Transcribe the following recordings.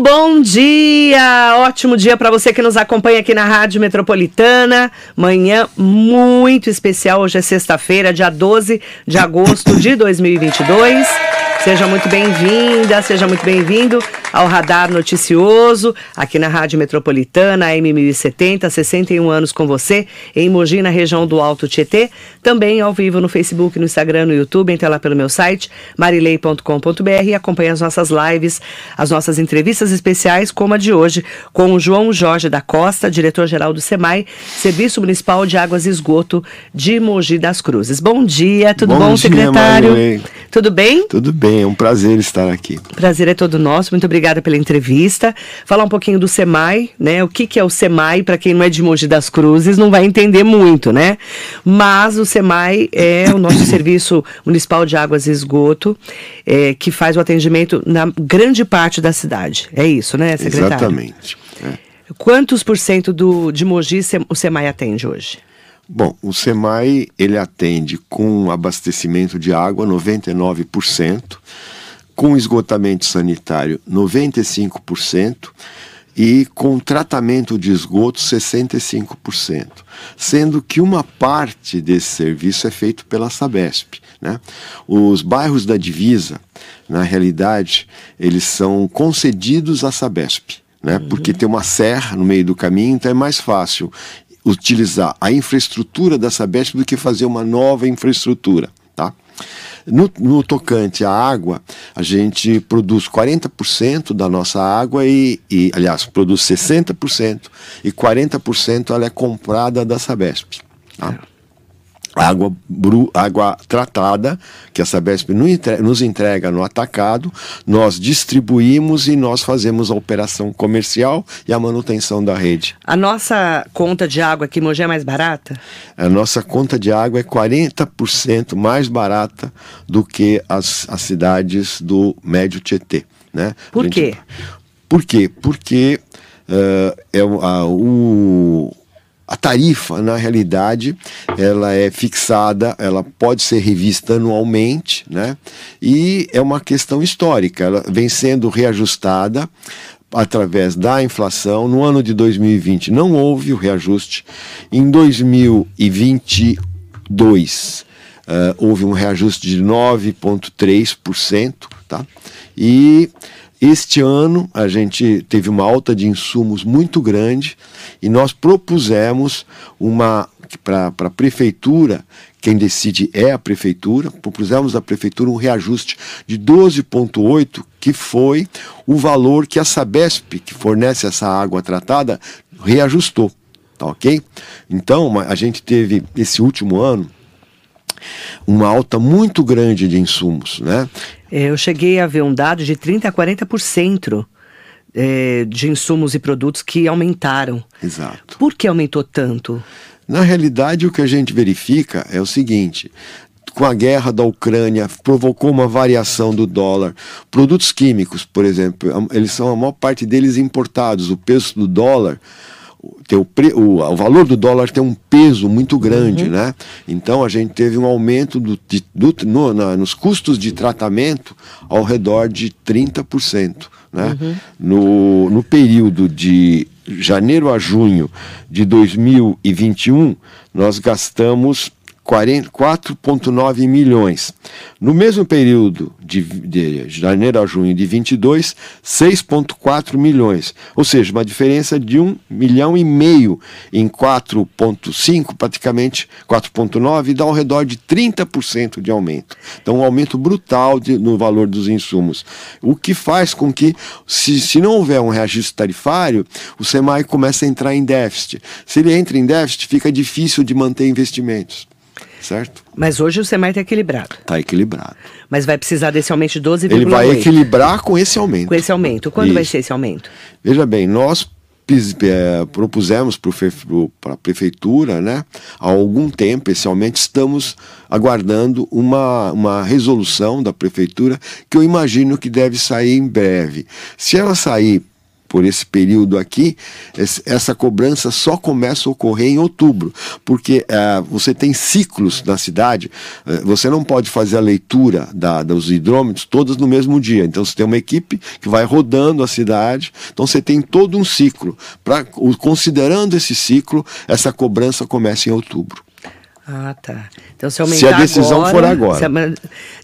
Bom dia! Ótimo dia para você que nos acompanha aqui na Rádio Metropolitana. Manhã muito especial. Hoje é sexta-feira, dia 12 de agosto de 2022. Seja muito bem-vinda, seja muito bem-vindo ao Radar Noticioso, aqui na Rádio Metropolitana, M1070, 61 anos com você, em Mogi, na região do Alto Tietê. Também ao vivo no Facebook, no Instagram, no YouTube, entre lá pelo meu site, marilei.com.br e acompanhe as nossas lives, as nossas entrevistas especiais, como a de hoje, com o João Jorge da Costa, diretor-geral do SEMAI, Serviço Municipal de Águas e Esgoto de Mogi das Cruzes. Bom dia, tudo bom, bom dia, secretário? Marilei. Tudo bem? Tudo bem é um prazer estar aqui. Prazer é todo nosso, muito obrigada pela entrevista. Falar um pouquinho do SEMAI, né? O que, que é o SEMAI, para quem não é de Mogi das Cruzes, não vai entender muito, né? Mas o SEMAI é o nosso Serviço Municipal de Águas e Esgoto, é, que faz o atendimento na grande parte da cidade. É isso, né, secretário? Exatamente. É. Quantos por cento do, de Mogi o SEMAI atende hoje? Bom, o SEMAI ele atende com abastecimento de água 99%, com esgotamento sanitário 95% e com tratamento de esgoto 65%, sendo que uma parte desse serviço é feito pela Sabesp. Né? Os bairros da divisa, na realidade, eles são concedidos à Sabesp. Né? Uhum. Porque tem uma serra no meio do caminho, então é mais fácil utilizar a infraestrutura da Sabesp do que fazer uma nova infraestrutura. Tá? No, no, tocante à água, a gente produz 40% da nossa água e, e, aliás, produz 60% e 40% ela é comprada da Sabesp. Tá? Água, bru, água tratada, que a Sabesp nos entrega no atacado, nós distribuímos e nós fazemos a operação comercial e a manutenção da rede. A nossa conta de água aqui em Mogi é mais barata? A nossa conta de água é 40% mais barata do que as, as cidades do Médio Tietê. Né? Por gente, quê? Por quê? Porque uh, é, a, o, a tarifa, na realidade, ela é fixada, ela pode ser revista anualmente, né? E é uma questão histórica, ela vem sendo reajustada através da inflação. No ano de 2020 não houve o reajuste. Em 2022 uh, houve um reajuste de 9,3%, tá? E este ano a gente teve uma alta de insumos muito grande e nós propusemos uma para a prefeitura, quem decide é a prefeitura, propusemos à prefeitura um reajuste de 12,8, que foi o valor que a Sabesp, que fornece essa água tratada, reajustou. Tá ok? Então, a gente teve esse último ano uma alta muito grande de insumos, né? É, eu cheguei a ver um dado de 30% a 40% é, de insumos e produtos que aumentaram. Exato. Por que aumentou tanto? Na realidade, o que a gente verifica é o seguinte: com a guerra da Ucrânia, provocou uma variação do dólar. Produtos químicos, por exemplo, eles são a maior parte deles importados. O peso do dólar o, pre, o, o, valor do dólar tem um peso muito grande, uhum. né? Então a gente teve um aumento do, do, no, na, nos custos de tratamento ao redor de 30%. Né? Uhum. No, no período de janeiro a junho de 2021, nós gastamos 4,9 milhões. No mesmo período de, de, janeiro a junho de 22, 6,4 milhões. Ou seja, uma diferença de 1 milhão e meio em 4,5, praticamente 4,9, dá ao redor de 30% de aumento. Então, um aumento brutal de, no valor dos insumos. O que faz com que, se, se não houver um reajuste tarifário, o SEMAI começa a entrar em déficit. Se ele entra em déficit, fica difícil de manter investimentos certo? Mas hoje o SEMAI está equilibrado. Está equilibrado. Mas vai precisar desse aumento de 12,8. Ele vai equilibrar com esse aumento. Com esse aumento. Quando Isso. vai ser esse aumento? Veja bem, nós é, propusemos para a prefeitura, né, há algum tempo, esse aumento, estamos aguardando uma, uma resolução da prefeitura que eu imagino que deve sair em breve. Se ela sair por esse período aqui, essa cobrança só começa a ocorrer em outubro, porque uh, você tem ciclos na cidade, uh, você não pode fazer a leitura da, dos hidrômetros todas no mesmo dia. Então você tem uma equipe que vai rodando a cidade, então você tem todo um ciclo. Pra, considerando esse ciclo, essa cobrança começa em outubro. Ah, tá. Então se aumentar Se a decisão agora, for agora.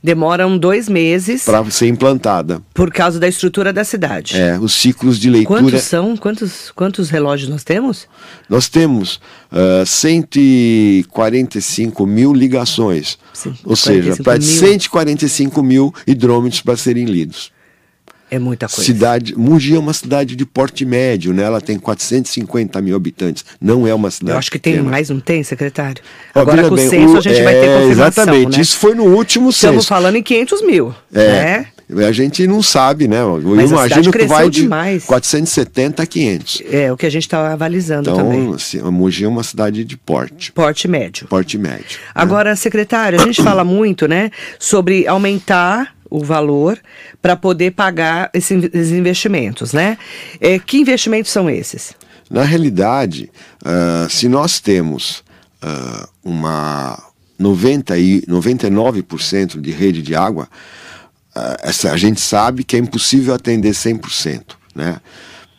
Demoram dois meses. Para ser implantada. Por causa da estrutura da cidade. É, os ciclos de leitura. Quantos são? Quantos, quantos relógios nós temos? Nós temos uh, 145 mil ligações. Sim, ou seja, para 145 mil hidrômetros para serem lidos. É muita coisa. Cidade, Mogi é uma cidade de porte médio, né? Ela tem 450 mil habitantes. Não é uma cidade. Eu acho que tem mais, não tem, secretário? Agora com o censo a gente é, vai ter é, confirmação, Exatamente. Né? Isso foi no último censo. Estamos falando em 500 mil. É. Né? A gente não sabe, né? Eu Mas imagino que vai de demais. 470 a 500. É, o que a gente está avalizando então, também. Então, assim, Mogi é uma cidade de porte. Porte médio. Porte médio. Né? Agora, né? secretário, a gente fala muito, né, sobre aumentar o valor para poder pagar esses investimentos, né? É, que investimentos são esses? Na realidade, uh, se nós temos uh, uma 90 e 99% de rede de água, uh, essa, a gente sabe que é impossível atender 100%, né?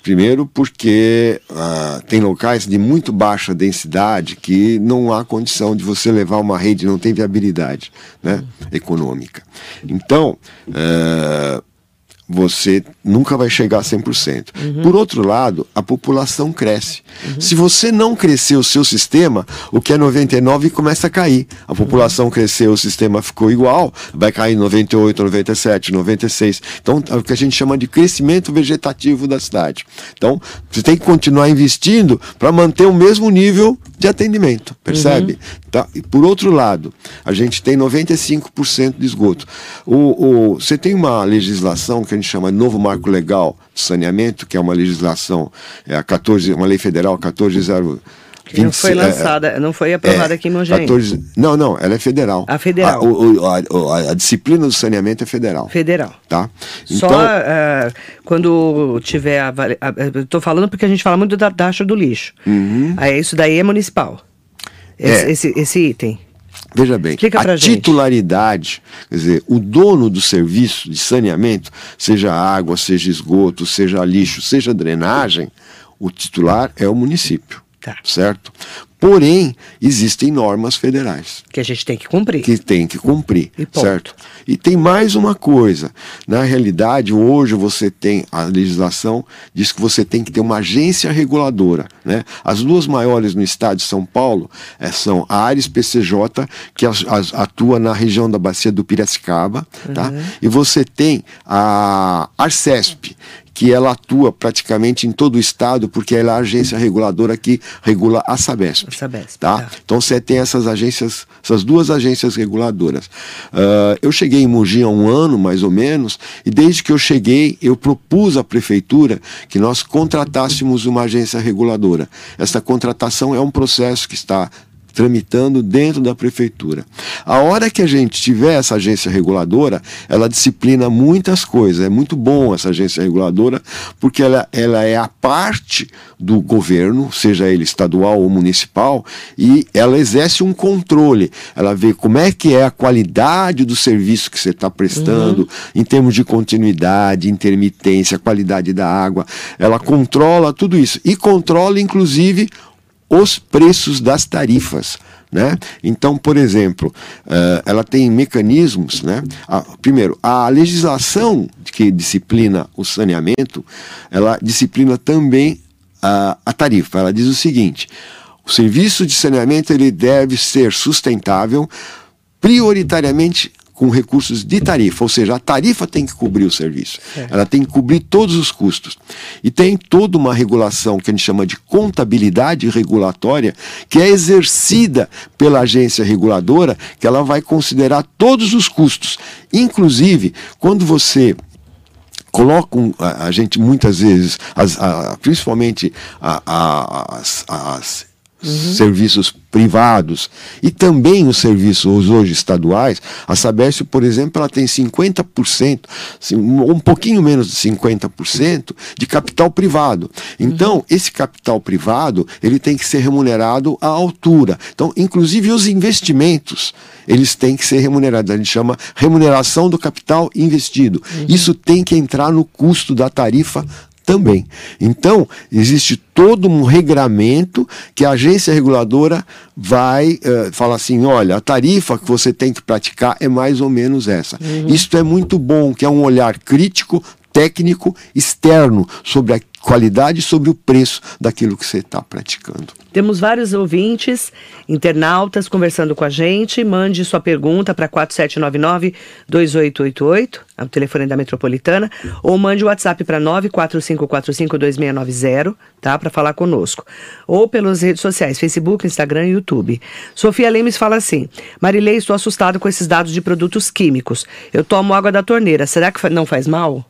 Primeiro, porque uh, tem locais de muito baixa densidade que não há condição de você levar uma rede, não tem viabilidade né, econômica. Então, uh, você nunca vai chegar a 100%. Uhum. Por outro lado, a população cresce. Uhum. Se você não crescer o seu sistema, o que é 99 começa a cair. A população uhum. cresceu, o sistema ficou igual, vai cair 98, 97, 96. Então, é o que a gente chama de crescimento vegetativo da cidade. Então, você tem que continuar investindo para manter o mesmo nível de atendimento, percebe? Uhum. Tá? E por outro lado, a gente tem 95% de esgoto. O, o, você tem uma legislação que a gente chama novo marco legal de saneamento, que é uma legislação, é a 14, uma lei federal 140 que não foi é, lançada, é, não foi aprovada é, aqui em Mogi. 14, não, não, ela é federal. A federal. A, o, a, a, a, disciplina do saneamento é federal. Federal. Tá? Então, Só uh, quando tiver. Estou falando porque a gente fala muito da taxa do lixo. Uhum. Aí isso daí é municipal. Esse, é. esse, esse item. Veja bem, Explica a titularidade, quer dizer, o dono do serviço de saneamento, seja água, seja esgoto, seja lixo, seja drenagem, o titular é o município. Tá. Certo? Porém, existem normas federais. Que a gente tem que cumprir. Que tem que cumprir, e certo? E tem mais uma coisa. Na realidade, hoje você tem, a legislação diz que você tem que ter uma agência reguladora. Né? As duas maiores no estado de São Paulo é, são a Ares PCJ, que as, as, atua na região da bacia do Piracicaba, tá? uhum. tá? e você tem a Arcesp, que ela atua praticamente em todo o estado, porque ela é a agência reguladora que regula a Sabesp. A Sabesp tá? tá? Então você tem essas agências, essas duas agências reguladoras. Uh, eu cheguei em Mogi há um ano, mais ou menos, e desde que eu cheguei, eu propus à prefeitura que nós contratássemos uma agência reguladora. Essa contratação é um processo que está tramitando dentro da prefeitura. A hora que a gente tiver essa agência reguladora, ela disciplina muitas coisas. É muito bom essa agência reguladora, porque ela, ela é a parte do governo, seja ele estadual ou municipal, e ela exerce um controle. Ela vê como é que é a qualidade do serviço que você está prestando, uhum. em termos de continuidade, intermitência, qualidade da água. Ela controla tudo isso. E controla, inclusive, os preços das tarifas. Né? Então, por exemplo, uh, ela tem mecanismos. Né? A, primeiro, a legislação que disciplina o saneamento, ela disciplina também a, a tarifa. Ela diz o seguinte: o serviço de saneamento ele deve ser sustentável, prioritariamente com recursos de tarifa, ou seja, a tarifa tem que cobrir o serviço, é. ela tem que cobrir todos os custos. E tem toda uma regulação que a gente chama de contabilidade regulatória, que é exercida pela agência reguladora, que ela vai considerar todos os custos. Inclusive, quando você colocam a, a, gente muitas vezes, as, a, principalmente a, as, as uhum. serviços privados e também os serviços hoje estaduais, a Sabesp, por exemplo, ela tem 50%, um pouquinho menos de 50% de capital privado. Então, uhum. esse capital privado, ele tem que ser remunerado à altura. Então, inclusive os investimentos, eles têm que ser remunerados. A gente chama remuneração do capital investido. Uhum. Isso tem que entrar no custo da tarifa também. Então, existe todo um regramento que a agência reguladora vai uh, falar assim: olha, a tarifa que você tem que praticar é mais ou menos essa. Uhum. Isto é muito bom, que é um olhar crítico, técnico, externo sobre a qualidade sobre o preço daquilo que você está praticando. Temos vários ouvintes, internautas conversando com a gente. Mande sua pergunta para 4799-2888, é o telefone da Metropolitana, ou mande o WhatsApp para 945452690, tá? Para falar conosco. Ou pelas redes sociais, Facebook, Instagram e YouTube. Sofia Lemes fala assim: Marilei, estou assustado com esses dados de produtos químicos. Eu tomo água da torneira, será que não faz mal?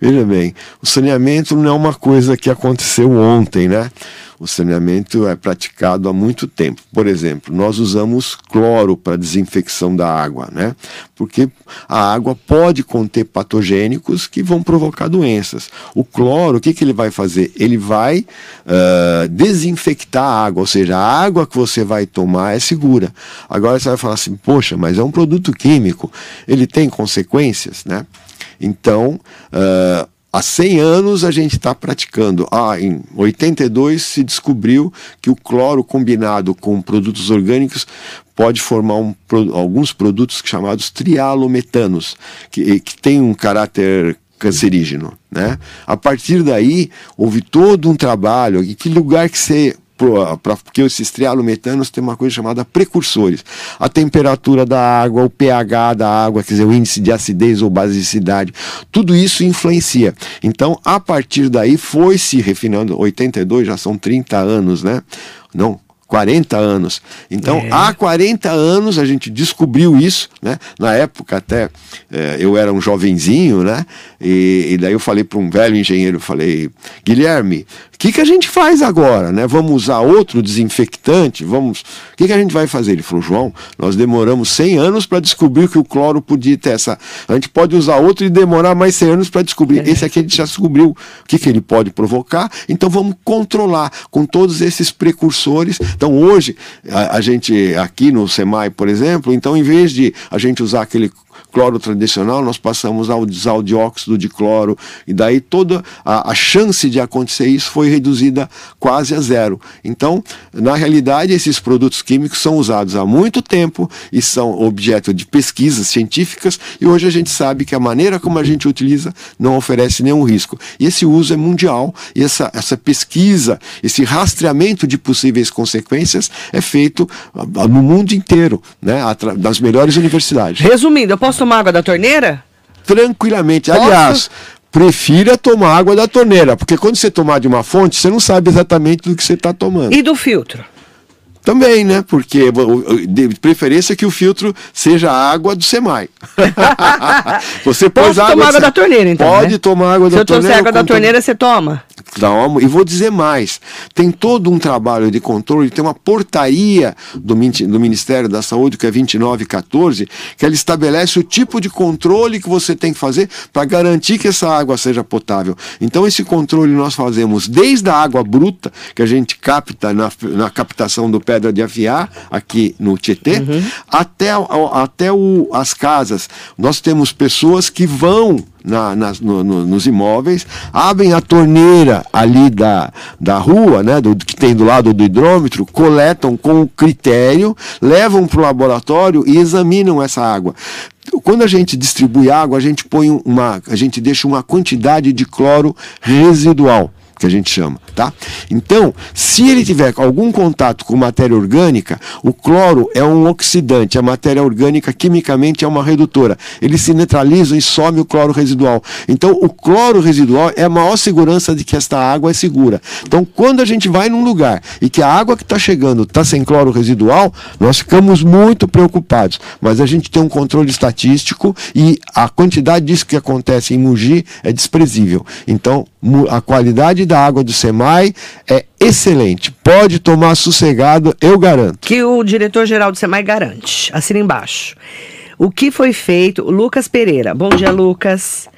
Veja bem, o saneamento não é uma coisa que aconteceu ontem, né? O saneamento é praticado há muito tempo. Por exemplo, nós usamos cloro para desinfecção da água, né? Porque a água pode conter patogênicos que vão provocar doenças. O cloro, o que, que ele vai fazer? Ele vai uh, desinfectar a água, ou seja, a água que você vai tomar é segura. Agora você vai falar assim, poxa, mas é um produto químico, ele tem consequências, né? Então, uh, há 100 anos a gente está praticando. Ah, em 82 se descobriu que o cloro combinado com produtos orgânicos pode formar um, alguns produtos chamados trialometanos, que, que tem um caráter cancerígeno. Né? A partir daí, houve todo um trabalho. E que lugar que você pra, porque esses trialometanos têm uma coisa chamada precursores. A temperatura da água, o pH da água, quer dizer, o índice de acidez ou basicidade, tudo isso influencia. Então, a partir daí, foi se refinando, 82 já são 30 anos, né? Não, 40 anos. Então, é. há 40 anos a gente descobriu isso, né? Na época até é, eu era um jovenzinho, né? E, e daí eu falei para um velho engenheiro, falei, Guilherme, o que, que a gente faz agora, né? Vamos usar outro desinfectante? Vamos? O que, que a gente vai fazer? Ele falou, João, nós demoramos 100 anos para descobrir que o cloro podia ter essa. A gente pode usar outro e demorar mais 100 anos para descobrir. Esse aqui a gente já descobriu o que, que ele pode provocar. Então vamos controlar com todos esses precursores então hoje, a, a gente aqui no SEMAI, por exemplo, então em vez de a gente usar aquele cloro tradicional, nós passamos a usar o dióxido de cloro, e daí toda a, a, chance de acontecer isso foi reduzida quase a zero. Então, na realidade, esses produtos químicos são usados há muito tempo e são objeto de pesquisas científicas, e hoje a gente sabe que a maneira como a gente utiliza não oferece nenhum risco. E esse uso é mundial, e essa, essa pesquisa, esse rastreamento de possíveis consequências é feito ah, no mundo inteiro, né, das melhores universidades. Resumindo, eu posso tomar água da torneira? Tranquilamente. Posso? Aliás, prefira tomar água da torneira, porque quando você tomar de uma fonte, você não sabe exatamente do que você está tomando. E do filtro? Também, né? Porque de preferência que o filtro seja a água do SEMAI. você pode tomar água da torneira, então. Pode né? tomar água da torneira. Se eu trouxer água da torneira, você toma? Tomo. E vou dizer mais: tem todo um trabalho de controle, tem uma portaria do, do Ministério da Saúde, que é 2914, que ela estabelece o tipo de controle que você tem que fazer para garantir que essa água seja potável. Então, esse controle nós fazemos desde a água bruta, que a gente capta na, na captação do Pedra de Afiar, aqui no Tietê, uhum. até, até o, as casas. Nós temos pessoas que vão na, nas, no, no, nos imóveis, abrem a torneira ali da, da rua, né, do, que tem do lado do hidrômetro, coletam com critério, levam para o laboratório e examinam essa água. Quando a gente distribui água, a gente põe uma, a gente deixa uma quantidade de cloro residual que a gente chama, tá? Então, se ele tiver algum contato com matéria orgânica, o cloro é um oxidante, a matéria orgânica quimicamente é uma redutora. Ele se neutraliza e some o cloro residual. Então, o cloro residual é a maior segurança de que esta água é segura. Então, quando a gente vai num lugar e que a água que está chegando está sem cloro residual, nós ficamos muito preocupados. Mas a gente tem um controle estatístico e a quantidade disso que acontece em Mugi é desprezível. Então, a qualidade da água do SEMAI é excelente. Pode tomar sossegado, eu garanto. Que o diretor-geral do SEMAI garante. Assina embaixo. O que foi feito? Lucas Pereira. Bom dia, Lucas.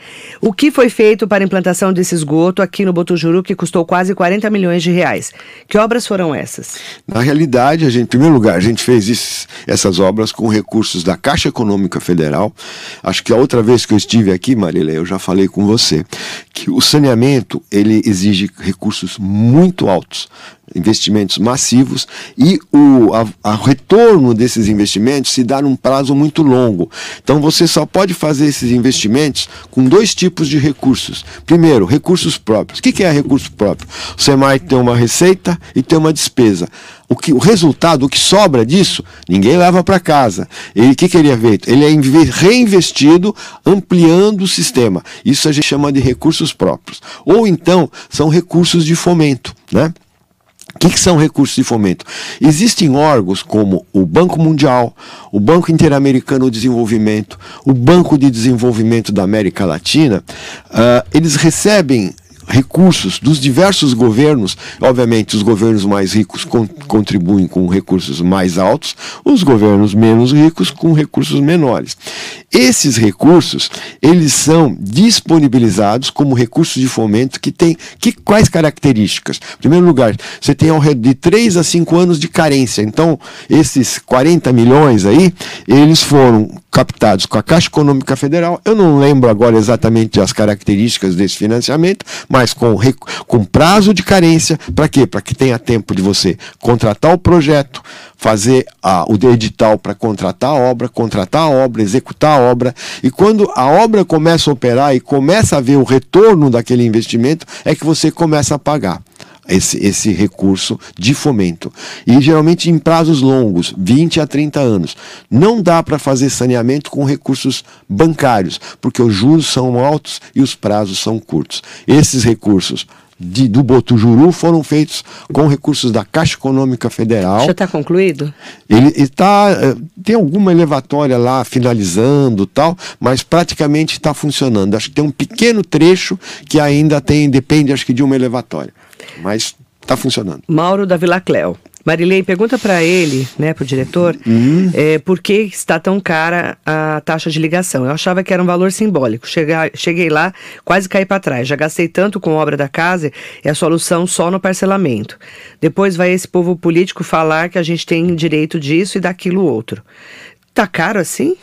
O que foi feito para a implantação desse esgoto aqui no Botujuru, que custou quase 40 milhões de reais? Que obras foram essas? Na realidade, a gente, em primeiro lugar, a gente fez isso, essas obras com recursos da Caixa Econômica Federal. Acho que a outra vez que eu estive aqui, Marília, eu já falei com você, que o saneamento ele exige recursos muito altos investimentos massivos e o a, a retorno desses investimentos se dá num prazo muito longo. Então você só pode fazer esses investimentos com dois tipos de recursos. Primeiro, recursos próprios. O que, que é recurso próprio? O SEMAI tem uma receita e tem uma despesa. O, que, o resultado, o que sobra disso, ninguém leva para casa. Ele, que, que ele é é reinvestido, ampliando o sistema. Isso a gente chama de recursos próprios. Ou então, são recursos de fomento, né? O que, que, são recursos de fomento? Existem órgãos como o Banco Mundial, o Banco Interamericano de Desenvolvimento, o Banco de Desenvolvimento da América Latina, uh, eles recebem recursos dos diversos governos. Obviamente, os governos mais ricos con contribuem com recursos mais altos, os governos menos ricos com recursos menores. Esses recursos, eles são disponibilizados como recursos de fomento que tem que quais características? Em primeiro lugar, você tem ao redor de 3 a 5 anos de carência. Então, esses 40 milhões aí, eles foram captados com a Caixa Econômica Federal. Eu não lembro agora exatamente as características desse financiamento, mas com, com prazo de carência, para quê? Para que tenha tempo de você contratar o projeto, fazer a, o edital para contratar a obra, contratar a obra, executar a obra. E quando a obra começa a operar e começa a ver o retorno daquele investimento, é que você começa a pagar esse, esse recurso de fomento. E geralmente em prazos longos, 20 a 30 anos. Não dá para fazer saneamento com recursos bancários, porque os juros são altos e os prazos são curtos. Esses recursos de, do Botujuru foram feitos com recursos da Caixa Econômica Federal. Já está concluído? Ele está. Eh, tem alguma elevatória lá finalizando tal, mas praticamente está funcionando. Acho que tem um pequeno trecho que ainda tem, depende, acho que, de uma elevatória mas está funcionando. Mauro da Vila Cléo. Marilei, pergunta para ele, né, para o diretor, uhum. é, por que está tão cara a taxa de ligação. Eu achava que era um valor simbólico. Cheguei, cheguei lá, quase caí para trás. Já gastei tanto com obra da casa, é a solução só no parcelamento. Depois vai esse povo político falar que a gente tem direito disso e daquilo outro. Tá caro assim?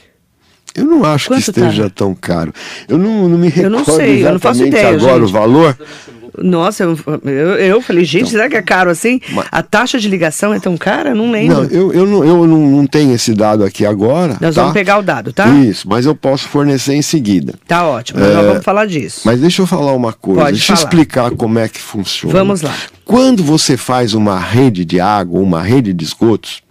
Eu não acho Quanto que esteja tá? tão caro. Eu não, não me recordo eu não sei, eu não faço ideia, agora gente. o valor. Nossa, eu, eu, eu falei, gente, então, será que é caro assim? Mas, a taxa de ligação é tão cara? Não lembro. Não, eu, eu, não, eu não, não tenho esse dado aqui agora. Nós tá? vamos pegar o dado, tá? Isso, mas eu posso fornecer em seguida. Tá ótimo, é, nós vamos falar disso. Mas deixa eu falar uma coisa, Pode deixa eu explicar como é que funciona. Vamos lá. Quando você faz uma rede de água, uma rede de esgotos,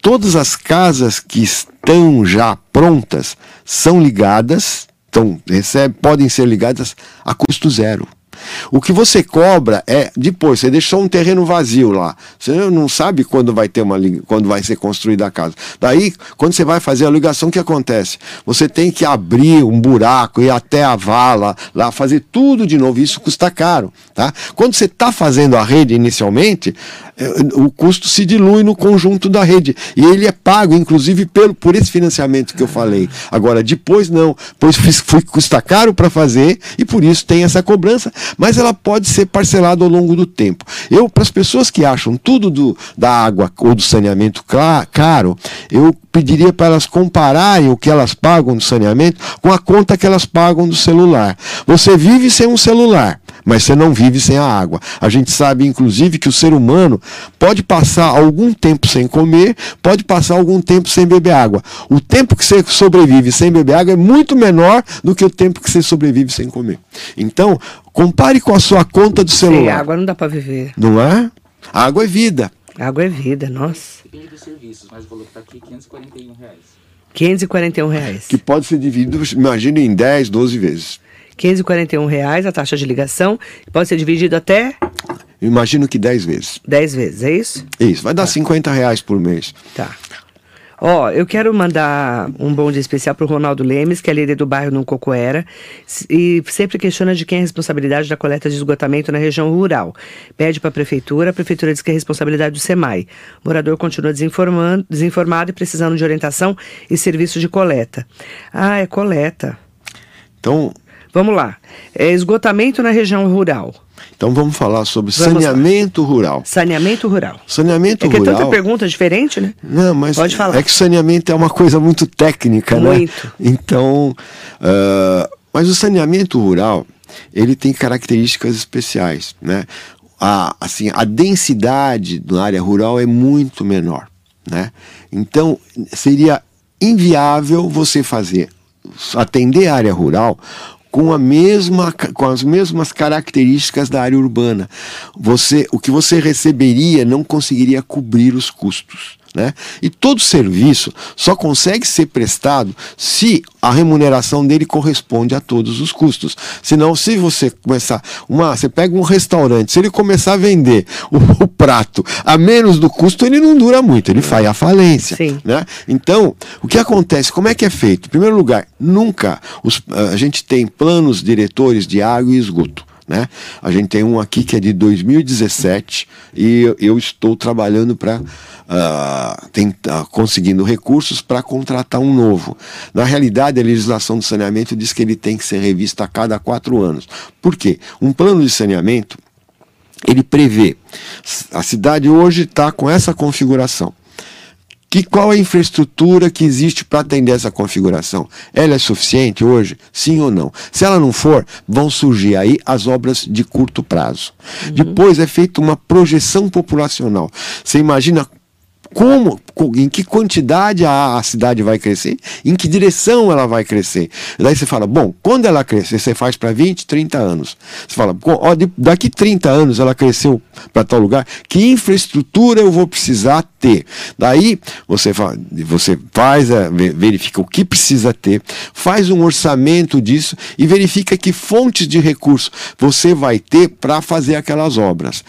todas as casas que estão já prontas são ligadas, então, recebe, podem ser ligadas a custo zero. O que você cobra é depois, você deixou um terreno vazio lá. Você não sabe quando vai ter uma quando vai ser construída a casa. Daí, quando você vai fazer a ligação, o que acontece? Você tem que abrir um buraco, ir até a vala, lá fazer tudo de novo. Isso custa caro, tá? Quando você está fazendo a rede inicialmente, é, o custo se dilui no conjunto da rede. E ele é pago, inclusive, pelo, por esse financiamento que eu falei. Agora, depois não, pois foi, custa caro para fazer e por isso tem essa cobrança, mas ela pode ser parcelada ao longo do tempo. Eu, para as pessoas que acham tudo do, da água ou do saneamento caro, eu pediria para elas compararem o que elas pagam do saneamento com a conta que elas pagam do celular. Você vive sem um celular mas você não vive sem a água. A gente sabe, inclusive, que o ser humano pode passar algum tempo sem comer, pode passar algum tempo sem beber água. O tempo que você sobrevive sem beber água é muito menor do que o tempo que você sobrevive sem comer. Então, compare com a sua conta do celular. Sem água não dá para viver. Não é? água é vida. água é vida, nossa. Depende dos serviços, mas o valor que está aqui é 541 reais. 541 reais. Que pode ser dividido, imagina, em 10, 12 vezes. 541 reais a taxa de ligação, pode ser dividido até? Imagino que 10 vezes. 10 vezes, é isso? Isso, vai dar tá. 50 reais por mês. Tá. Ó, eu quero mandar um bom dia especial pro Ronaldo Lemes, que é líder do bairro no Cocoera, e sempre questiona de quem é a responsabilidade da coleta de esgotamento na região rural. Pede para a prefeitura, a prefeitura diz que é responsabilidade do SEMAI. O morador continua desinformando, desinformado e precisando de orientação e serviço de coleta. Ah, é coleta. Então, Vamos lá. É esgotamento na região rural. então vamos falar sobre Vamos lá. saneamento rural. Saneamento rural. Saneamento É que é rural. tanta pergunta diferente, né? Não, mas Pode falar. é que saneamento é uma coisa muito técnica, né? Muito. Então, ah, mas o saneamento rural, ele tem características especiais, né? A, assim, a densidade na área rural é muito menor, né? Então, seria inviável você fazer, atender a área rural com a mesma com as mesmas características da área urbana. Você, o que você receberia não conseguiria cobrir os custos. Né? E todo serviço só consegue ser prestado se a remuneração dele corresponde a todos os custos. Senão, se você começar uma, você pega um restaurante, se ele começar a vender o, o prato a menos do custo, ele não dura muito, ele faz a falência. Sim. Né? Então, o que acontece? Como é que é feito? Em primeiro lugar, nunca os- a gente tem planos diretores de água e esgoto. Né? A gente tem um aqui que é de 2017 e eu, estou trabalhando para tentar conseguindo recursos para contratar um novo. Na realidade, a legislação do saneamento diz que ele tem que ser revisto a cada quatro anos. Por quê? Um plano de saneamento ele prevê. A cidade hoje está com essa configuração. Que, qual é a infraestrutura que existe para atender essa configuração? Ela é suficiente hoje? Sim ou não? Se ela não for, vão surgir aí as obras de curto prazo. Depois é feita uma projeção populacional. Você imagina como, co- em que quantidade a, a cidade vai crescer, em que direção ela vai crescer. Daí você fala, bom, quando ela crescer, você faz para 20, 30 anos. Você fala, "Pô, ó, daqui 30 anos ela cresceu para tal lugar, que infraestrutura eu vou precisar ter? Daí você, fa- você faz, a- ve- verifica o que precisa ter, faz um orçamento disso e verifica que fontes de recursos você vai ter para fazer aquelas obras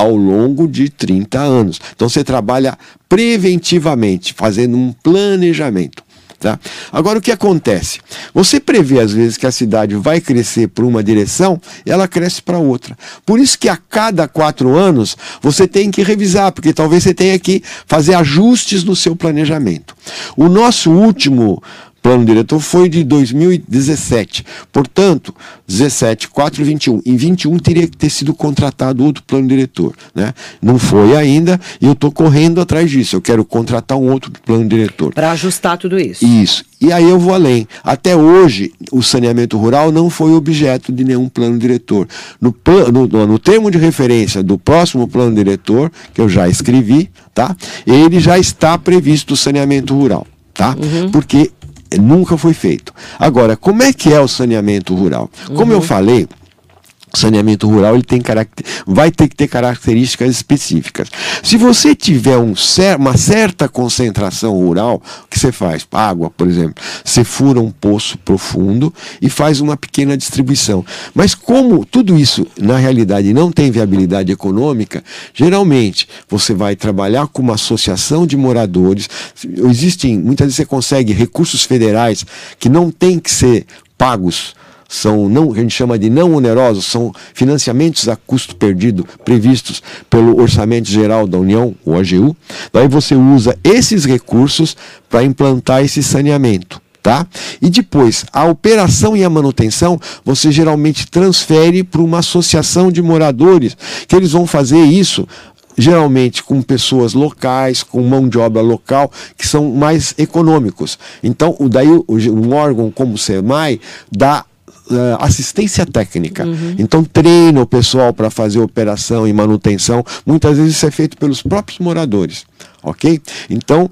ao longo de 30 anos. Então você trabalha preventivamente, fazendo um planejamento. Tá? Agora o que acontece? Você prevê às vezes que a cidade vai crescer por uma direção e ela cresce para outra. Por isso que a cada quatro anos você tem que revisar, porque talvez você tenha que fazer ajustes no seu planejamento. O nosso último plano diretor foi de 2017. Portanto, 17, 4 e 21. Em 21 teria que ter sido contratado outro plano diretor. Né? Não foi ainda e eu estou correndo atrás disso. Eu quero contratar um outro plano diretor. Para ajustar tudo isso. Isso. E aí eu vou além. Até hoje, o saneamento rural não foi objeto de nenhum plano diretor. No, no, no- termo de referência do próximo plano diretor, que eu já escrevi, tá? ele já está previsto o saneamento rural. Tá? Porque nunca foi feito. Agora, como é que é o saneamento rural? Como eu falei, saneamento rural ele tem vai ter que ter características específicas. Se você tiver um cer- uma certa concentração rural, o que você faz? Água, por exemplo. Você fura um poço profundo e faz uma pequena distribuição. Mas como tudo isso, na realidade, não tem viabilidade econômica, geralmente você vai trabalhar com uma associação de moradores. Existem, muitas vezes você consegue recursos federais que não têm que ser pagos são não, a gente chama de não onerosos, são financiamentos a custo perdido previstos pelo Orçamento Geral da União, o AGU. Daí você usa esses recursos para implantar esse saneamento. Tá? E depois, a operação e a manutenção, você geralmente transfere para uma associação de moradores, que eles vão fazer isso geralmente com pessoas locais, com mão de obra local, que são mais econômicos. Então, daí um órgão como o SEMAI dá assistência técnica. Então treina o pessoal para fazer operação e manutenção. Muitas vezes isso é feito pelos próprios moradores, ok? Então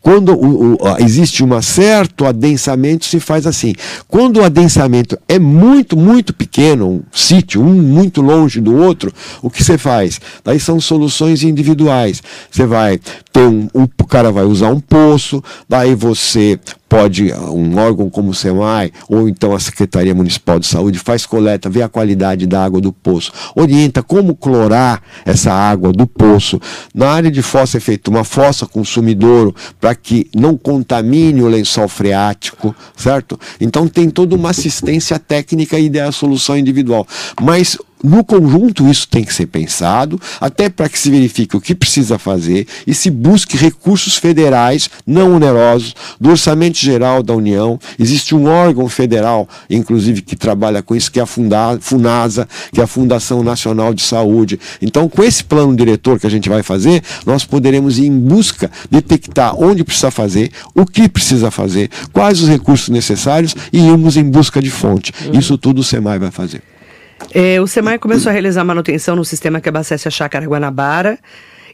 quando o- o- existe um certo adensamento, se faz assim. Quando o adensamento é muito, muito pequeno, um sítio, um muito longe do outro, o que você faz? Daí são soluções individuais. Você vai ter um, um- o cara vai usar um poço, daí você pode, um órgão como o SEMAI, ou então a Secretaria Municipal de Saúde, faz coleta, vê a qualidade da água do poço, orienta como clorar essa água do poço. Na área de fossa é feita uma fossa com sumidouro para que não contamine o lençol freático, certo? Então tem toda uma assistência técnica e da solução individual. Mas no conjunto, isso tem que ser pensado, até para que se verifique o que precisa fazer e se busque recursos federais não onerosos do Orçamento Geral da União. Existe um órgão federal, inclusive, que trabalha com isso, que é a FUNASA, que é a Fundação Nacional de Saúde. Então, com esse plano diretor que a gente vai fazer, nós poderemos ir em busca, detectar onde precisa fazer, o que precisa fazer, quais os recursos necessários e irmos em busca de fonte. Isso tudo o SEMAI vai fazer. É, o SEMAI começou a realizar manutenção no sistema que abastece a chácara Guanabara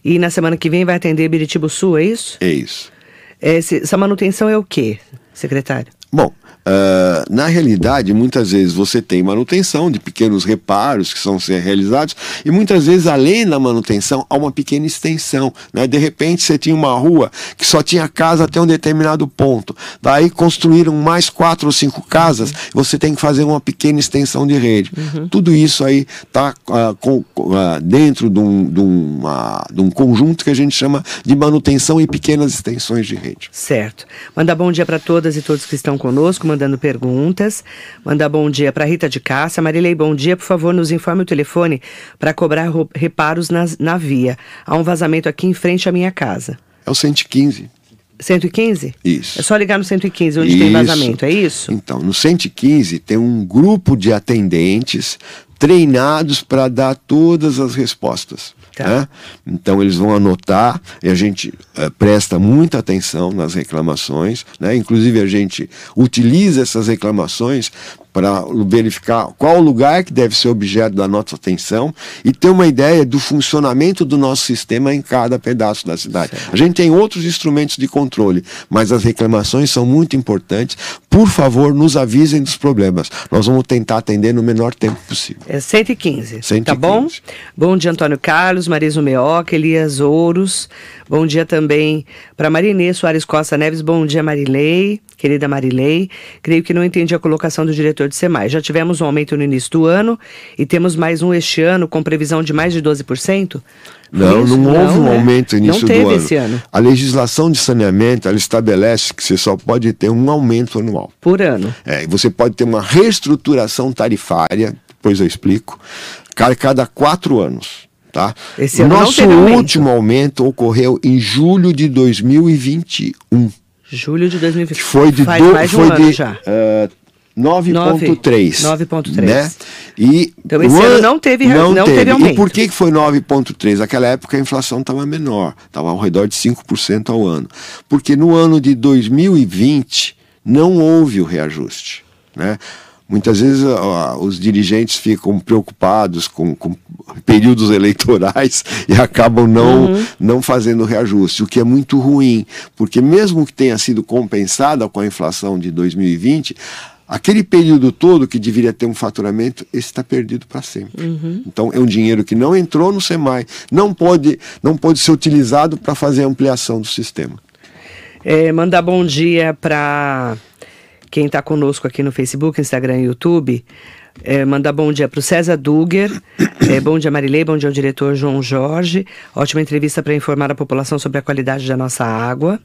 e na semana que vem vai atender Biritibo Sul, é isso? É isso. Esse, essa manutenção é o quê, secretário? Bom, Uh, na realidade, muitas vezes você tem manutenção de pequenos reparos que são ser realizados, e muitas vezes, além da manutenção, há uma pequena extensão. Né? De repente, você tinha uma rua que só tinha casa até um determinado ponto. Daí construíram mais quatro ou cinco casas, uhum. você tem que fazer uma pequena extensão de rede. Uhum. Tudo isso aí está uh, uh, dentro de um, de, uma, de um conjunto que a gente chama de manutenção e pequenas extensões de rede. Certo. Manda bom dia para todas e todos que estão conosco mandando perguntas. Mandar bom dia para Rita de Cássia. Marilei, bom dia. Por favor, nos informe o telefone para cobrar reparos na, na via. Há um vazamento aqui em frente à minha casa. É o 115. 115? Isso. É só ligar no 115 onde isso. tem vazamento, é isso? Então, no 115 tem um grupo de atendentes treinados para dar todas as respostas. Tá. Né? Então eles vão anotar e a gente uh, presta muita atenção nas reclamações, né? inclusive a gente utiliza essas reclamações para verificar qual o lugar que deve ser objeto da nossa atenção e ter uma ideia do funcionamento do nosso sistema em cada pedaço da cidade. Certo. A gente tem outros instrumentos de controle, mas as reclamações são muito importantes. Por favor, nos avisem dos problemas. Nós vamos tentar atender no menor tempo possível. É 115. 115. Tá bom? Bom dia, Antônio Carlos, Marisa Meoca, Elias Ouros. Bom dia também para Marinê Soares Costa Neves. Bom dia, Marilei querida Marilei. Creio que não entendi a colocação do diretor de SEMAI. Já tivemos um aumento no início do ano e temos mais um este ano com previsão de mais de 12%? Não, não houve não, um né? aumento no início do ano. Esse ano. A legislação de saneamento ela estabelece que você só pode ter um aumento anual. Por ano. É, você pode ter uma reestruturação tarifária, depois eu explico, cada, cada quatro anos. Tá? Esse ano Nosso último aumento ocorreu em julho de 2021. Julho de 2020. Que foi de, Faz do, mais de um foi ano de, já. Uh, 9,3. 9,3. Né? E então esse ano não teve, não, não teve. teve aumento. E por que, que foi 9,3? Naquela época a inflação estava menor, estava ao redor de 5% ao ano. Porque no ano de 2020 não houve o reajuste. Né? Muitas vezes ó, os dirigentes ficam preocupados com, com, períodos eleitorais e acabam não, uhum. não fazendo reajuste, o que é muito ruim, porque mesmo que tenha sido compensada com a inflação de 2020, aquele período todo que deveria ter um faturamento, esse está perdido para sempre. Uhum. Então é um dinheiro que não entrou no SEMAI, não pode, não pode ser utilizado para fazer ampliação do sistema. É, mandar bom dia para quem está conosco aqui no Facebook, Instagram e YouTube, é, mandar bom dia para o César Duger, é, bom dia Marilei, bom dia ao diretor João Jorge, ótima entrevista para informar a população sobre a qualidade da nossa água.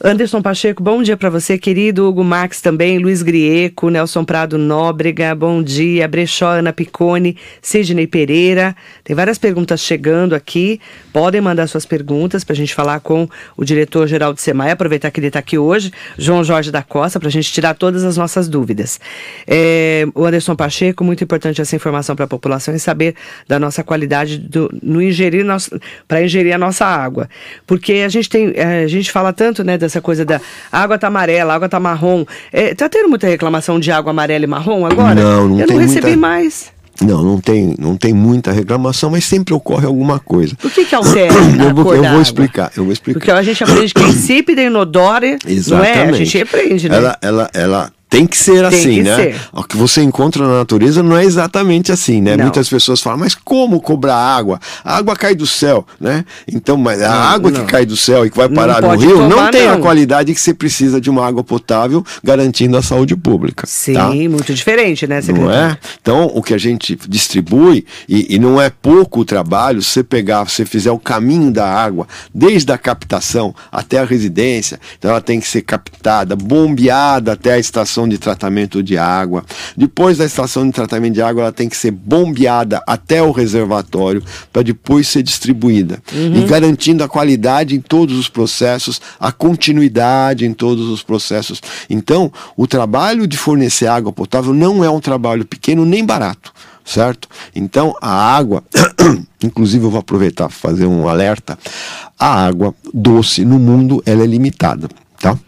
Anderson Pacheco, bom dia para você, querido. Hugo Max também, Luiz Grieco, Nelson Prado Nóbrega, bom dia. Brechó, Ana Picone, Sidney Pereira. Tem várias perguntas chegando aqui. Podem mandar suas perguntas para a gente falar com o diretor-geral de SEMAI, aproveitar que ele está aqui hoje, João Jorge da Costa, para a gente tirar todas as nossas dúvidas. É, o Anderson Pacheco, muito importante essa informação para a população e saber da nossa qualidade do, no ingerir para ingerir a nossa água. Porque a gente tem, é, a gente fala tanto, né, essa coisa da água tá amarela, água tá marrom. É, tá tendo muita reclamação de água amarela e marrom agora? Não, não Eu não recebi muita... mais. Não, não tem, não tem muita reclamação, mas sempre ocorre alguma coisa. Por que que altera eu vou, eu vou explicar, eu vou explicar. Porque a gente aprende que é insípida, inodora, Exatamente. não é? A gente aprende, né? Ela, ela, ela Tem que ser Tem assim, que né? ser. O que você encontra na natureza não é exatamente assim, né? Não. Muitas pessoas falam, mas como cobrar água? A água cai do céu, né? Então, mas a Não, água não. que cai do céu e que vai Não parar no rio não tomar, tem a não. qualidade que você precisa de uma água potável garantindo a saúde pública. Sim, tá? muito diferente, né, Não secretário? é? Então, o que a gente distribui, e, e não é pouco o trabalho, você pegar, você fizer o caminho da água, desde a captação até a residência, então ela tem que ser captada, bombeada até a estação de tratamento de água. Depois da estação de tratamento de água, ela tem que ser bombeada até o reservatório, para depois ser distribuída. E garantindo a qualidade em todos os processos, a continuidade em todos os processos. Então, o trabalho de fornecer água potável não é um trabalho pequeno nem barato, certo? Então, a água, inclusive eu vou aproveitar para fazer um alerta, a água doce no mundo ela é limitada, tá?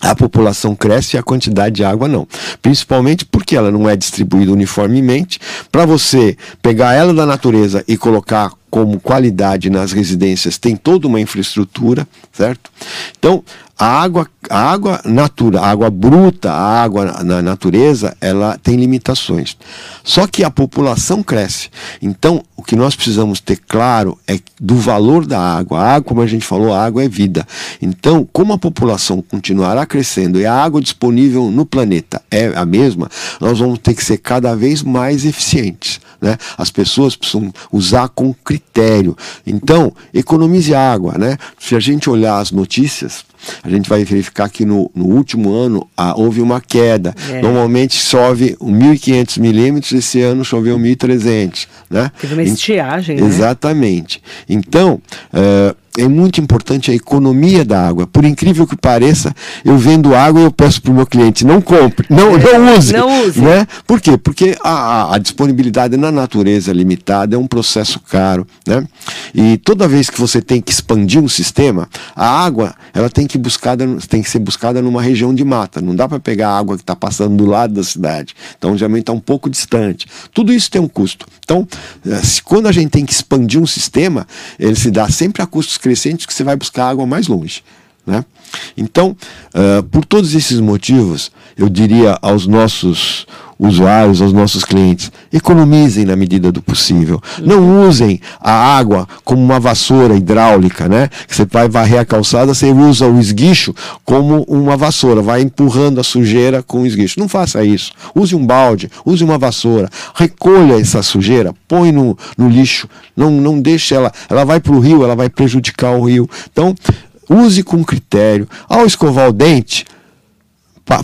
A população cresce e a quantidade de água não. Principalmente porque ela não é distribuída uniformemente. Para você pegar ela da natureza e colocar como qualidade nas residências, tem toda uma infraestrutura, certo? Então, a água, a água natura, a água bruta, a água na- na natureza, ela tem limitações. Só que a população cresce. Então, o que nós precisamos ter claro é do valor da água. A água, como a gente falou, a água é vida. Então, como a população continuará crescendo e a água disponível no planeta é a mesma, nós vamos ter que ser cada vez mais eficientes. Né? As pessoas precisam usar com critério. Então, economize água. Né? Se a gente olhar as notícias, a gente vai verificar que no, no último ano ah, houve uma queda. É. Normalmente chove 1.500 milímetros, esse ano choveu 1.300. Né? Teve uma Em- estiagem, né? Exatamente. Então, eh, é muito importante a economia da água. Por incrível que pareça, eu vendo água e eu peço para o meu cliente, não compre, não, não use. É, não use. Né? Por quê? Porque a, a- a disponibilidade na natureza é limitada, é um processo caro. Né? E toda vez que você tem que expandir um sistema, a água ela tem que, buscada, tem que ser buscada numa região de mata. Não dá para pegar a água que está passando do lado da cidade. Então, geralmente está um pouco distante. Tudo isso tem um custo. Então, eh, se- quando a gente tem que expandir um sistema, ele se dá sempre a custos crescentes que você vai buscar água mais longe. Né? Então, eh, por todos esses motivos, eu diria aos nossos usuários, aos nossos clientes, economizem na medida do possível. Não usem a água como uma vassoura hidráulica, né? Que você vai varrer a calçada, você usa o esguicho como uma vassoura, vai empurrando a sujeira com o esguicho. Não faça isso. Use um balde, use uma vassoura, recolha essa sujeira, põe no, no lixo, não, não deixe ela, ela vai para o rio, ela vai prejudicar o rio. Então, use com critério. Ao escovar o dente,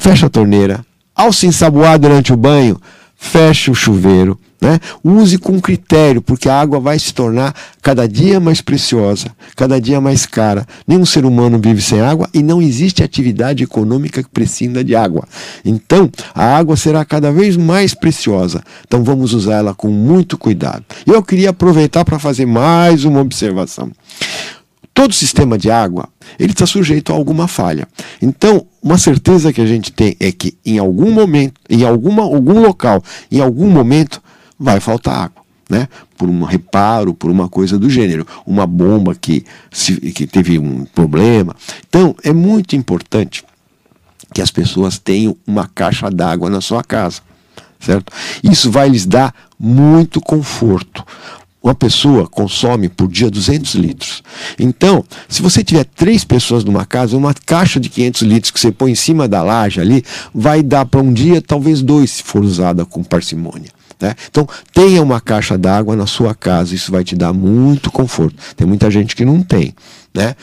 fecha a torneira. Ao se ensaboar durante o banho, feche o chuveiro. Né? Use com critério, porque a água vai se tornar cada dia mais preciosa, cada dia mais cara. Nenhum ser humano vive sem água e não existe atividade econômica que prescinda de água. Então, a água será cada vez mais preciosa. Então, vamos usar ela com muito cuidado. Eu queria aproveitar para fazer mais uma observação. Todo sistema de água ele está sujeito a alguma falha. Então, uma certeza que a gente tem é que em algum momento, em alguma, algum local, em algum momento, vai faltar água. Né? Por um reparo, por uma coisa do gênero, uma bomba que, se, que teve um problema. Então, é muito importante que as pessoas tenham uma caixa d'água na sua casa, certo? Isso vai lhes dar muito conforto. Uma pessoa consome por dia 200 litros. Então, se você tiver três pessoas numa casa, uma caixa de 500 litros que você põe em cima da laje ali, vai dar para um dia, talvez dois, se for usada com parcimônia. Né? Então, tenha uma caixa d'água na sua casa, isso vai te dar muito conforto. Tem muita gente que não tem. Né?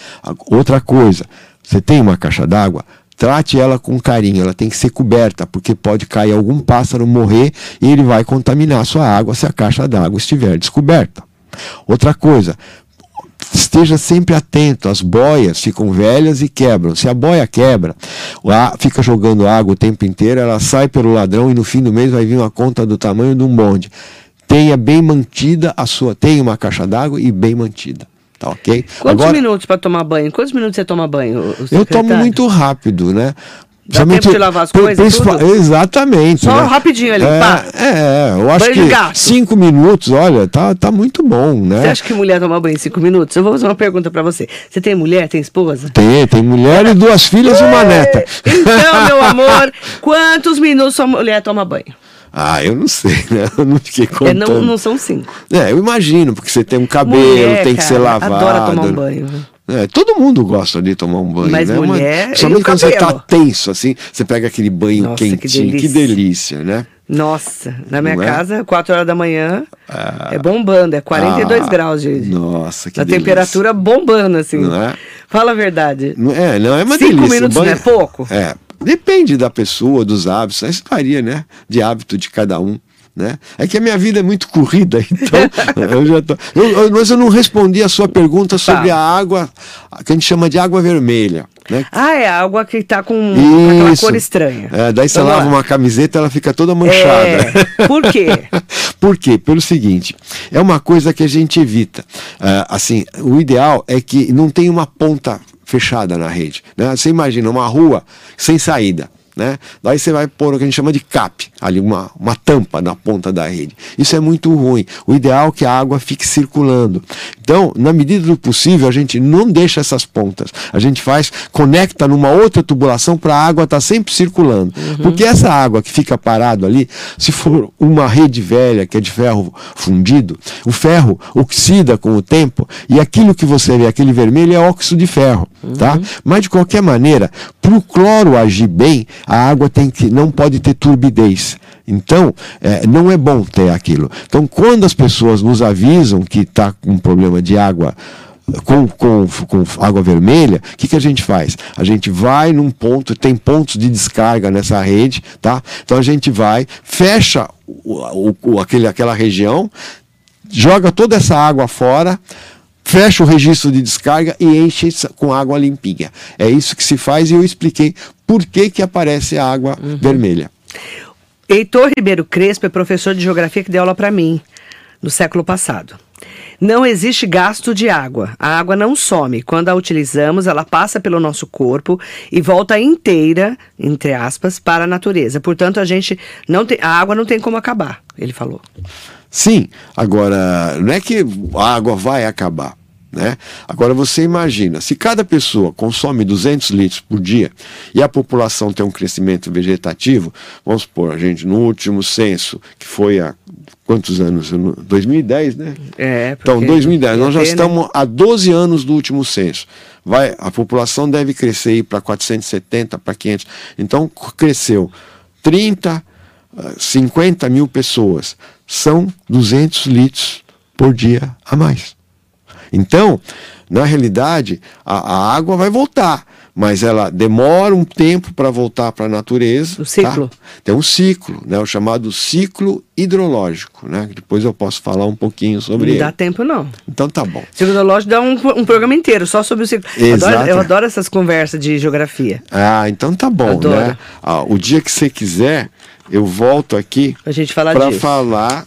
Outra coisa, você tem uma caixa d'água, trate ela com carinho, ela tem que ser coberta, porque pode cair algum pássaro, morrer e ele vai contaminar a sua água se a caixa d'água estiver descoberta. Outra coisa, esteja sempre atento, as boias ficam velhas e quebram. Se a boia quebra, lá fica jogando água o tempo inteiro, ela sai pelo ladrão e no fim do mês vai vir uma conta do tamanho de um bonde. Tenha bem mantida a sua, tenha uma caixa d'água e bem mantida. Tá ok? Quantos Agora, minutos para tomar banho? Quantos minutos você toma banho? eu tomo muito rápido, né? Dá tempo de lavar as coisas? Exatamente. Só né? rapidinho ali, é, pá. É, eu acho Banho que cinco minutos, olha, tá, tá muito bom, né? Você acha que mulher toma banho em cinco minutos? Eu vou fazer uma pergunta pra você. Você tem mulher, tem esposa? Tem, tem mulher e duas filhas e uma neta. Então, meu amor, quantos minutos sua mulher toma banho? Ah, eu não sei, né? Eu não fiquei É, contando. não, não são cinco. É, eu imagino, porque você tem um cabelo, Mulher, tem que ser cara, lavado. adora tomar um banho. É, todo mundo gosta de tomar um banho, Mas né? mulher, e Somente quando você tá cabelo? tenso, assim, você pega aquele banho Nossa, que quentinho. Que delícia. delícia, né? Nossa, na minha Não é? casa, 4 horas da manhã, é bombando, é 42 Ah, graus de. Nossa, que A delícia. temperatura bombando, assim. Não é? Fala a verdade. Não é, não, é uma Cinco delícia. minutos Banho- não é pouco? É, depende da pessoa, dos hábitos, isso varia, né? De hábito de cada um. Né? É que a minha vida é muito corrida, então eu já tô. eu- eu- mas eu não respondi a sua pergunta sobre Tá. a água, a que a gente chama de água vermelha. Né? Ah, é água que tá com, com aquela Isso. cor estranha. É, daí você lava uma camiseta, ela fica toda manchada. É, por quê? Por quê? Pelo seguinte, é uma coisa que a gente evita. Ah, assim, o ideal é que não tenha uma ponta fechada na rede. Né? Você imagina uma rua sem saída. Né? Daí você vai pôr o que a gente chama de cap, ali uma, uma tampa na ponta da rede. Isso é muito ruim. O ideal é que a água fique circulando. Então, na medida do possível, a gente não deixa essas pontas. A gente faz, conecta numa outra tubulação para a água estar sempre circulando. Porque essa água que fica parado ali, se for uma rede velha que é de ferro fundido, o ferro oxida com o tempo e aquilo que você vê, aquele vermelho, é óxido de ferro. Tá? Mas de qualquer maneira, para o cloro agir bem, a água tem que, não pode ter turbidez. Então, é, não é bom ter aquilo. Então, quando as pessoas nos avisam que está com um problema de água com, com, com água vermelha, o que, que a gente faz? A gente vai num ponto, tem pontos de descarga nessa rede, tá? Então a gente vai, fecha o, o- aquele, aquela região, joga toda essa água fora, fecha o registro de descarga e enche com água limpinha. É isso que se faz e eu expliquei por que, que aparece a água vermelha. Heitor Ribeiro Crespo é professor de geografia que deu aula para mim no século passado. Não existe gasto de água. A água não some. Quando a utilizamos, ela passa pelo nosso corpo e volta inteira, entre aspas, para a natureza. Portanto, a gente não tem, a água não tem como acabar, ele falou. Sim, agora não é que a água vai acabar. Né? Agora você imagina, se cada pessoa consome 200 litros por dia e a população tem um crescimento vegetativo, vamos supor, a gente no último censo, que foi há quantos anos? Eu não- 2010, né? É, Então, porque 2010, nós já ter, né? estamos há 12 anos do último censo. Vai, a população deve crescer para 470, para 500. Então, cresceu 30, ah, 50 mil pessoas. São 200 litros por dia a mais. Então, na realidade, a, a água vai voltar, mas ela demora um tempo para voltar para a natureza. O ciclo. tá? Tem um ciclo, né, o chamado ciclo hidrológico. Né? que Depois eu posso falar um pouquinho sobre Não ele. dá tempo, não. Então tá bom. Segundo lógico, dá um, um programa inteiro só sobre o ciclo. Eu adoro, Exato. eu adoro essas conversas de geografia. Ah, então tá bom, Adoro. né? Ah, o dia que você quiser, eu volto aqui para falar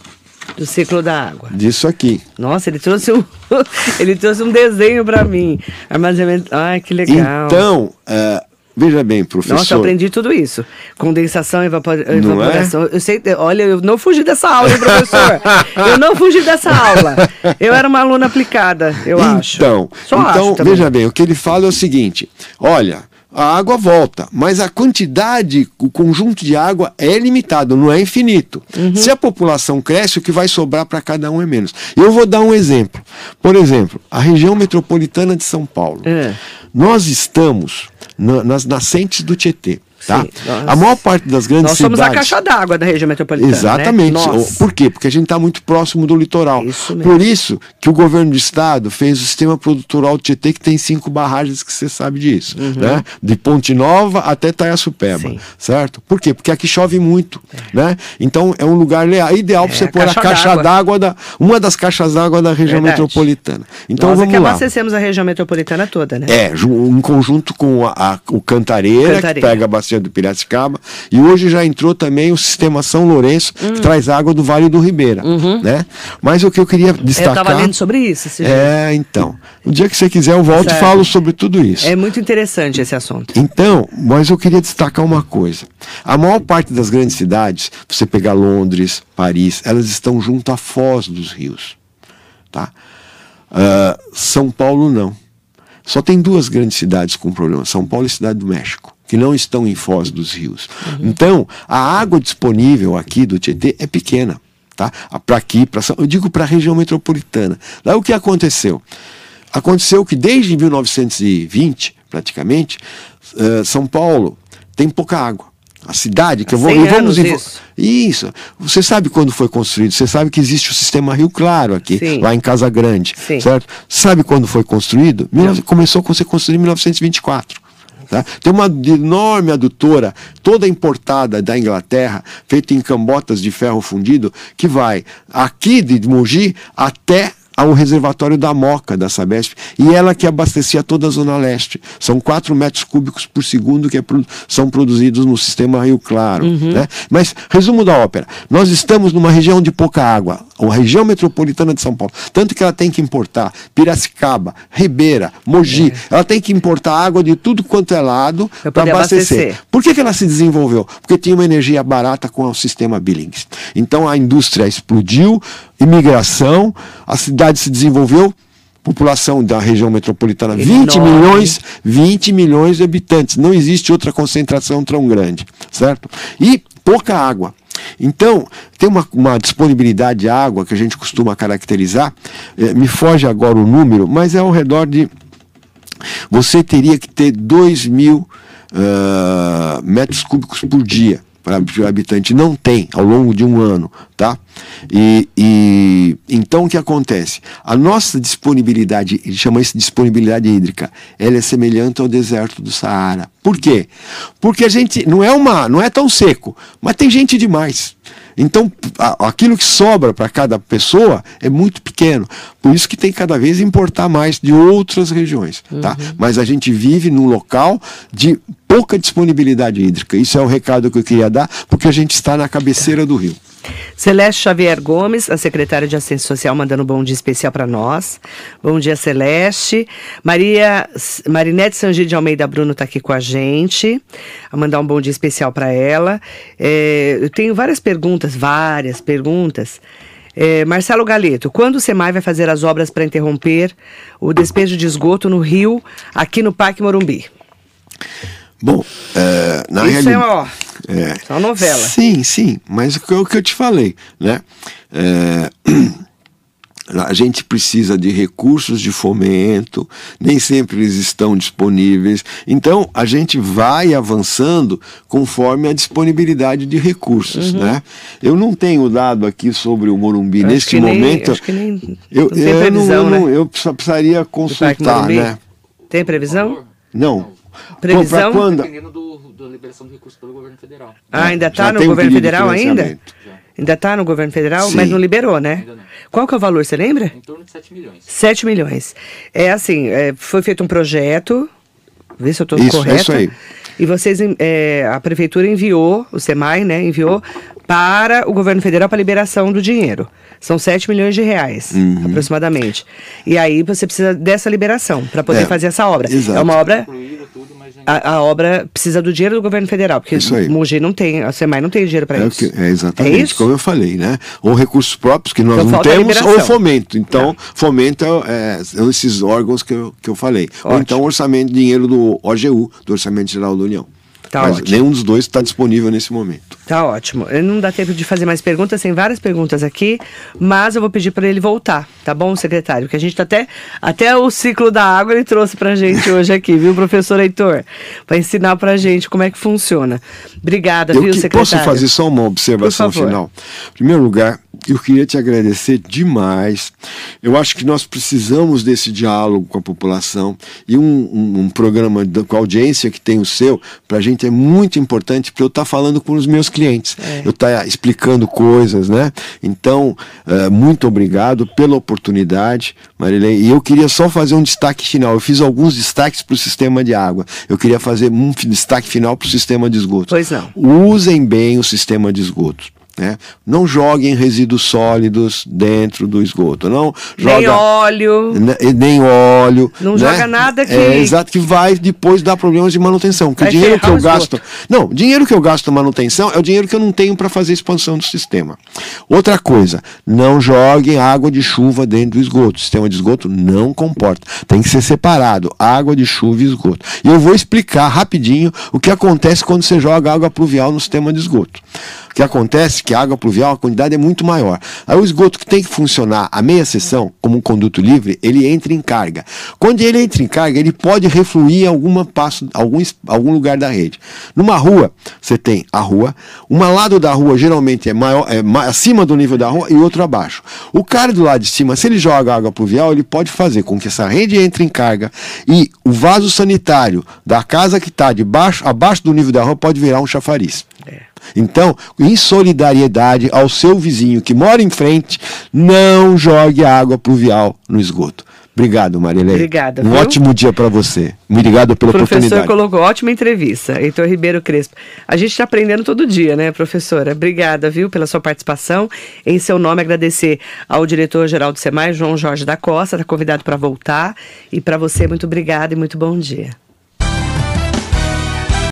Do ciclo da água. disso aqui. Nossa, ele trouxe um, ele trouxe um desenho pra mim. Armazenamento. Ai, que legal. Então, ah, veja bem, professor. Nossa, eu aprendi tudo isso. Condensação, evapor... Não é? evaporação. Eu sei, olha, eu não fugi dessa aula, hein, professor. eu não fugi dessa aula. Eu era uma aluna aplicada, eu acho. Então, Só então acho veja bem, o que ele fala é o seguinte: olha, a água volta, mas a quantidade, o conjunto de água é limitado, não é infinito. Uhum. Se a população cresce, o que vai sobrar para cada um é menos. Eu vou dar um exemplo. Por exemplo, a região metropolitana de São Paulo. É. Nós estamos na- nas nascentes do Tietê. Tá? Sim, nós- a maior parte das grandes Nós somos a cidades. caixa d'água da região metropolitana. Exatamente. Né? Nós. Por quê? Porque a gente está muito próximo do litoral. Isso. Por isso que o governo do estado fez o sistema produtoral do Tietê, que tem cinco barragens, que você sabe disso. Né? De Ponte Nova até Taiaçupeba. Uhum. Sim. Certo? Por quê? Porque aqui chove muito. Né? Então é um lugar ideal para É, você a pôr a caixa d'água. da. Uma das caixas d'água da região Verdade. metropolitana. Então Nós é vamos que lá. abastecemos a região metropolitana toda, né? É, em conjunto com a, a- o Cantareira, Cantareira. que pega bastante bacia do Piracicaba, e hoje já entrou também o sistema São Lourenço, Hum. que traz água do Vale do Ribeira, né? Mas o que eu queria Uhum. Eu destacar... estava lendo sobre isso. É, então. O dia que você quiser eu volto Certo. e falo sobre tudo isso. É muito interessante esse assunto. Então, mas eu queria destacar uma coisa. A maior parte das grandes cidades, você pegar Londres, Paris, elas estão junto à foz dos rios. Tá? Ah, São Paulo não. Só tem duas grandes cidades com problema, São Paulo e Cidade do México, que não estão em foz dos rios. Então, a água disponível aqui do Tietê é pequena. Tá? Para aqui, São- eu digo para a região metropolitana. Lá o que aconteceu? Aconteceu que desde 1920, praticamente, eh, São Paulo tem pouca água. A cidade que Há eu vou 100 vamos isso. isso. Você sabe quando foi construído? Você sabe que existe o sistema Rio Claro aqui, Sim. lá em Casa Grande, Sim. certo? Sabe quando foi construído? Mil- Começou a ser construído em 1924. Tá? Tem uma enorme adutora, toda importada da Inglaterra, feita em cambotas de ferro fundido, que vai aqui de Mogi até ao reservatório da Moca, da Sabesp, e ela que abastecia toda a Zona Leste. São 4 metros cúbicos por segundo que é são produzidos no sistema Rio Claro. Né? Mas, resumo da ópera, nós estamos numa região de pouca água, a região metropolitana de São Paulo, tanto que ela tem que importar Piracicaba, Ribeira, Mogi, ela tem que importar água de tudo quanto é lado para abastecer. abastecer. Por que, que ela se desenvolveu? Porque tinha uma energia barata com o sistema Billings. Então a indústria explodiu, imigração, a cidade se desenvolveu, população da região metropolitana, 20 Enorme. milhões, 20 milhões de habitantes. Não existe outra concentração tão grande, certo? E pouca água. Então, tem uma, uma disponibilidade de água que a gente costuma caracterizar, eh, me foge agora o número, mas é ao redor de você teria que ter 2 mil ah, metros cúbicos por dia para o habitante. Não tem ao longo de um ano, tá? E, e então o que acontece? A nossa disponibilidade, ele chama isso de disponibilidade hídrica, ela é semelhante ao deserto do Saara. Por quê? Porque a gente não é uma, não é tão seco, mas tem gente demais. Então, a- aquilo que sobra para cada pessoa é muito pequeno. Por isso que tem cada vez importar mais de outras regiões. Tá? Mas a gente vive num local de pouca disponibilidade hídrica. Isso é o recado que eu queria dar, porque a gente está na cabeceira do rio. Celeste Xavier Gomes, a secretária de Assistência Social, mandando um bom dia especial para nós. Bom dia, Celeste. Maria Marinete Sangi de Almeida Bruno está aqui com a gente. A mandar um bom dia especial para ela. É, eu tenho várias perguntas, várias perguntas. É, Marcelo Galeto, quando o SEMAI vai fazer as obras para interromper o despejo de esgoto no rio, aqui no Parque Morumbi? Bom, é, na Isso realidade. é uma, É. é uma novela. Sim, sim, mas que, o que eu te falei, né? É, a gente precisa de recursos de fomento, nem sempre eles estão disponíveis. Então, a gente vai avançando conforme a disponibilidade de recursos, né? Eu não tenho dado aqui sobre o Morumbi Uhum. Eu neste momento. nem- eu, não eu previsão, eu né? eu precisaria consultar, né? Tem previsão? Não. Previsão? Pra quando? Dependendo do, da liberação de recursos pelo governo federal. Ah, ainda está no um governo federal ainda? Ainda está no governo federal, Sim. mas não liberou, né? Não. Qual que é o valor, você lembra? Em torno de 7 milhões. 7 milhões. É assim, é, foi feito um projeto, vê se eu estou é correta. isso aí. E vocês, é, a prefeitura enviou, o SEMAI, né, enviou para o governo federal para liberação do dinheiro. São 7 milhões de reais, Uhum. aproximadamente. E aí você precisa dessa liberação para poder É, fazer essa obra. exato. É uma obra a, a obra precisa do dinheiro do governo federal, porque aí. Mogi não tem, a SEMAI não tem dinheiro para É, o isso. que- é exatamente, É isso? como eu falei, né? Ou recursos próprios que nós Então não temos, ou fomento. Então, fomento é, é, são esses órgãos que eu, que eu falei. Ou Ótimo. então orçamento, dinheiro do OGU, do Orçamento Geral da União. Tá Mas ótimo. nenhum dos dois está disponível nesse momento. Tá ótimo. Não dá tempo de fazer mais perguntas, tem várias perguntas aqui, mas eu vou pedir para ele voltar, tá bom, secretário? Que a gente tá até até o ciclo da água ele trouxe pra gente hoje aqui, viu, professor Heitor? Para ensinar pra gente como é que funciona. Obrigada, Eu viu, secretário? posso fazer só uma observação final. Em primeiro lugar, Eu queria te agradecer demais. Eu acho que nós precisamos desse diálogo com a população e um, um, um programa com a audiência que tem o seu, para a gente é muito importante para eu estar tá falando com os meus clientes, é. eu estar tá explicando coisas, né? Então, uh, muito obrigado pela oportunidade, Marilene. E eu queria só fazer um destaque final. Eu fiz alguns destaques para o sistema de água. Eu queria fazer um destaque final para o sistema de esgoto. Pois não. Usem bem o sistema de esgoto. Né? Não joguem resíduos sólidos dentro do esgoto. Não nem joga, óleo. Né, nem óleo. Não né? joga nada que. É, exato, que vai depois dar problemas de manutenção. Que o dinheiro que eu gasto. Não, dinheiro que eu gasto manutenção é o dinheiro que eu não tenho para fazer expansão do sistema. Outra coisa, não joguem água de chuva dentro do esgoto. O sistema de esgoto não comporta. Tem que ser separado água de chuva e esgoto. E eu vou explicar rapidinho o que acontece quando você joga água pluvial no sistema de esgoto que acontece que a água pluvial, a quantidade é muito maior. Aí o esgoto que tem que funcionar a meia seção, como um conduto livre, ele entra em carga. Quando ele entra em carga, ele pode refluir em alguma passo, algum, algum lugar da rede. Numa rua, você tem a rua, uma lado da rua geralmente é, maior, é acima do nível da rua e outro abaixo. O cara do lado de cima, se ele joga água pluvial, ele pode fazer com que essa rede entre em carga e o vaso sanitário da casa que está abaixo do nível da rua pode virar um chafariz. É. Então, em solidariedade ao seu vizinho que mora em frente, não jogue água pluvial no esgoto. Obrigado, Marilei. Obrigada. Um viu? ótimo dia para você. Obrigado pela professor oportunidade. O professor colocou ótima entrevista, Heitor Ribeiro Crespo. A gente está aprendendo todo dia, né, professora? Obrigada, viu, pela sua participação. Em seu nome, agradecer ao diretor-geral do SEMAI, João Jorge da Costa, está convidado para voltar. E para você, muito obrigada e muito bom dia.